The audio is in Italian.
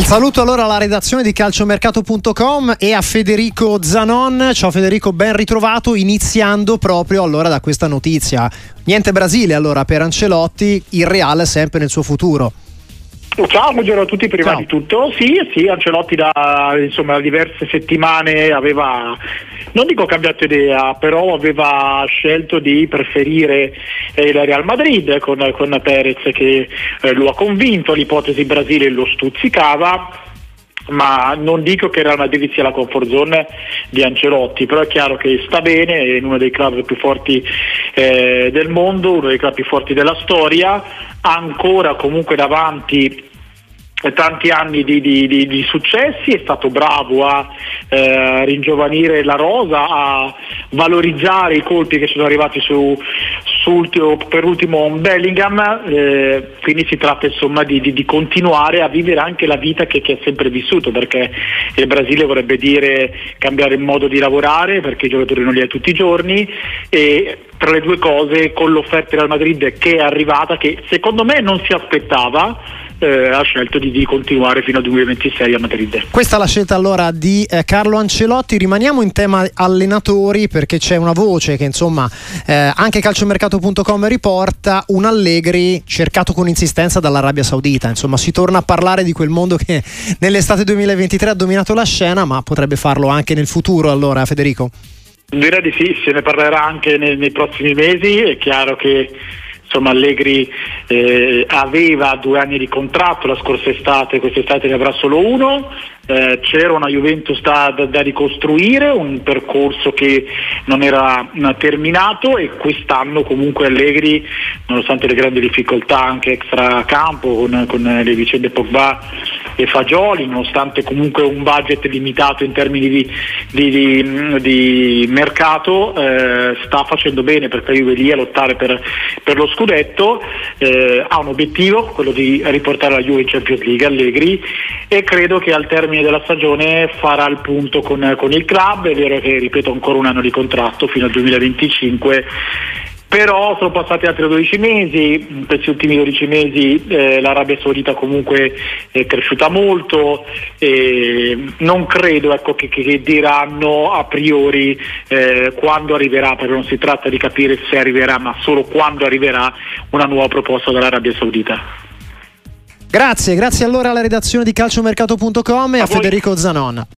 Il saluto allora alla redazione di calciomercato.com e a Federico Zanon. Ciao Federico, ben ritrovato iniziando proprio allora da questa notizia. Niente Brasile allora per Ancelotti, il Real sempre nel suo futuro. Ciao, buongiorno a tutti, prima Ciao. di tutto. Sì, sì, Ancelotti da, insomma, diverse settimane aveva, non dico cambiato idea, però aveva scelto di preferire eh, il Real Madrid con, con Perez che eh, lo ha convinto, l'ipotesi Brasile lo stuzzicava ma non dico che era una sia la comfort zone di Ancelotti, però è chiaro che sta bene, è in uno dei club più forti eh, del mondo, uno dei club più forti della storia, ancora comunque davanti tanti anni di, di, di, di, successi, è stato bravo a eh, ringiovanire la rosa, a valorizzare i colpi che sono arrivati su, per ultimo Bellingham, eh, quindi si tratta insomma di, continuare a vivere anche la vita che, che ha sempre vissuto, perché il Brasile vorrebbe dire cambiare il modo di lavorare, perché i giocatori non li hai tutti i giorni e tra le due cose con l'offerta del Madrid che è arrivata, che secondo me non si aspettava, eh, ha scelto di, di, continuare fino al 2026 a Madrid. Questa è la scelta allora di eh, Carlo Ancelotti. Rimaniamo in tema allenatori perché c'è una voce che insomma eh, anche calciomercato.com riporta un Allegri cercato con insistenza dall'Arabia Saudita. Insomma, si torna a parlare di quel mondo che nell'estate 2023 ha dominato la scena, ma potrebbe farlo anche nel futuro. Allora, Federico. Direi di sì, se ne parlerà anche nei, nei prossimi mesi. È chiaro che insomma Allegri eh, aveva due anni di contratto la scorsa estate, quest'estate ne avrà solo uno, eh, c'era una Juventus da, da, da, ricostruire, un percorso che non era terminato e quest'anno comunque Allegri, nonostante le grandi difficoltà anche extra campo con, con le vicende Pogba e Fagioli, nonostante comunque un budget limitato in termini di, di, di, di mercato, eh, sta facendo bene perché Juve lì a lottare per, per lo scudetto, eh, ha un obiettivo, quello di riportare la Juve in Champions League Allegri e credo che al termine della stagione farà il punto con, con il club, è vero che ripeto ancora un anno di contratto fino al 2025 però sono passati altri 12 mesi, in questi ultimi 12 mesi eh, l'Arabia Saudita comunque è cresciuta molto, e non credo ecco, che, che, diranno a priori eh, quando arriverà, perché non si tratta di capire se arriverà, ma solo quando arriverà una nuova proposta dall'Arabia Saudita. Grazie, grazie allora alla redazione di calciomercato.com e a, a Federico Zanon.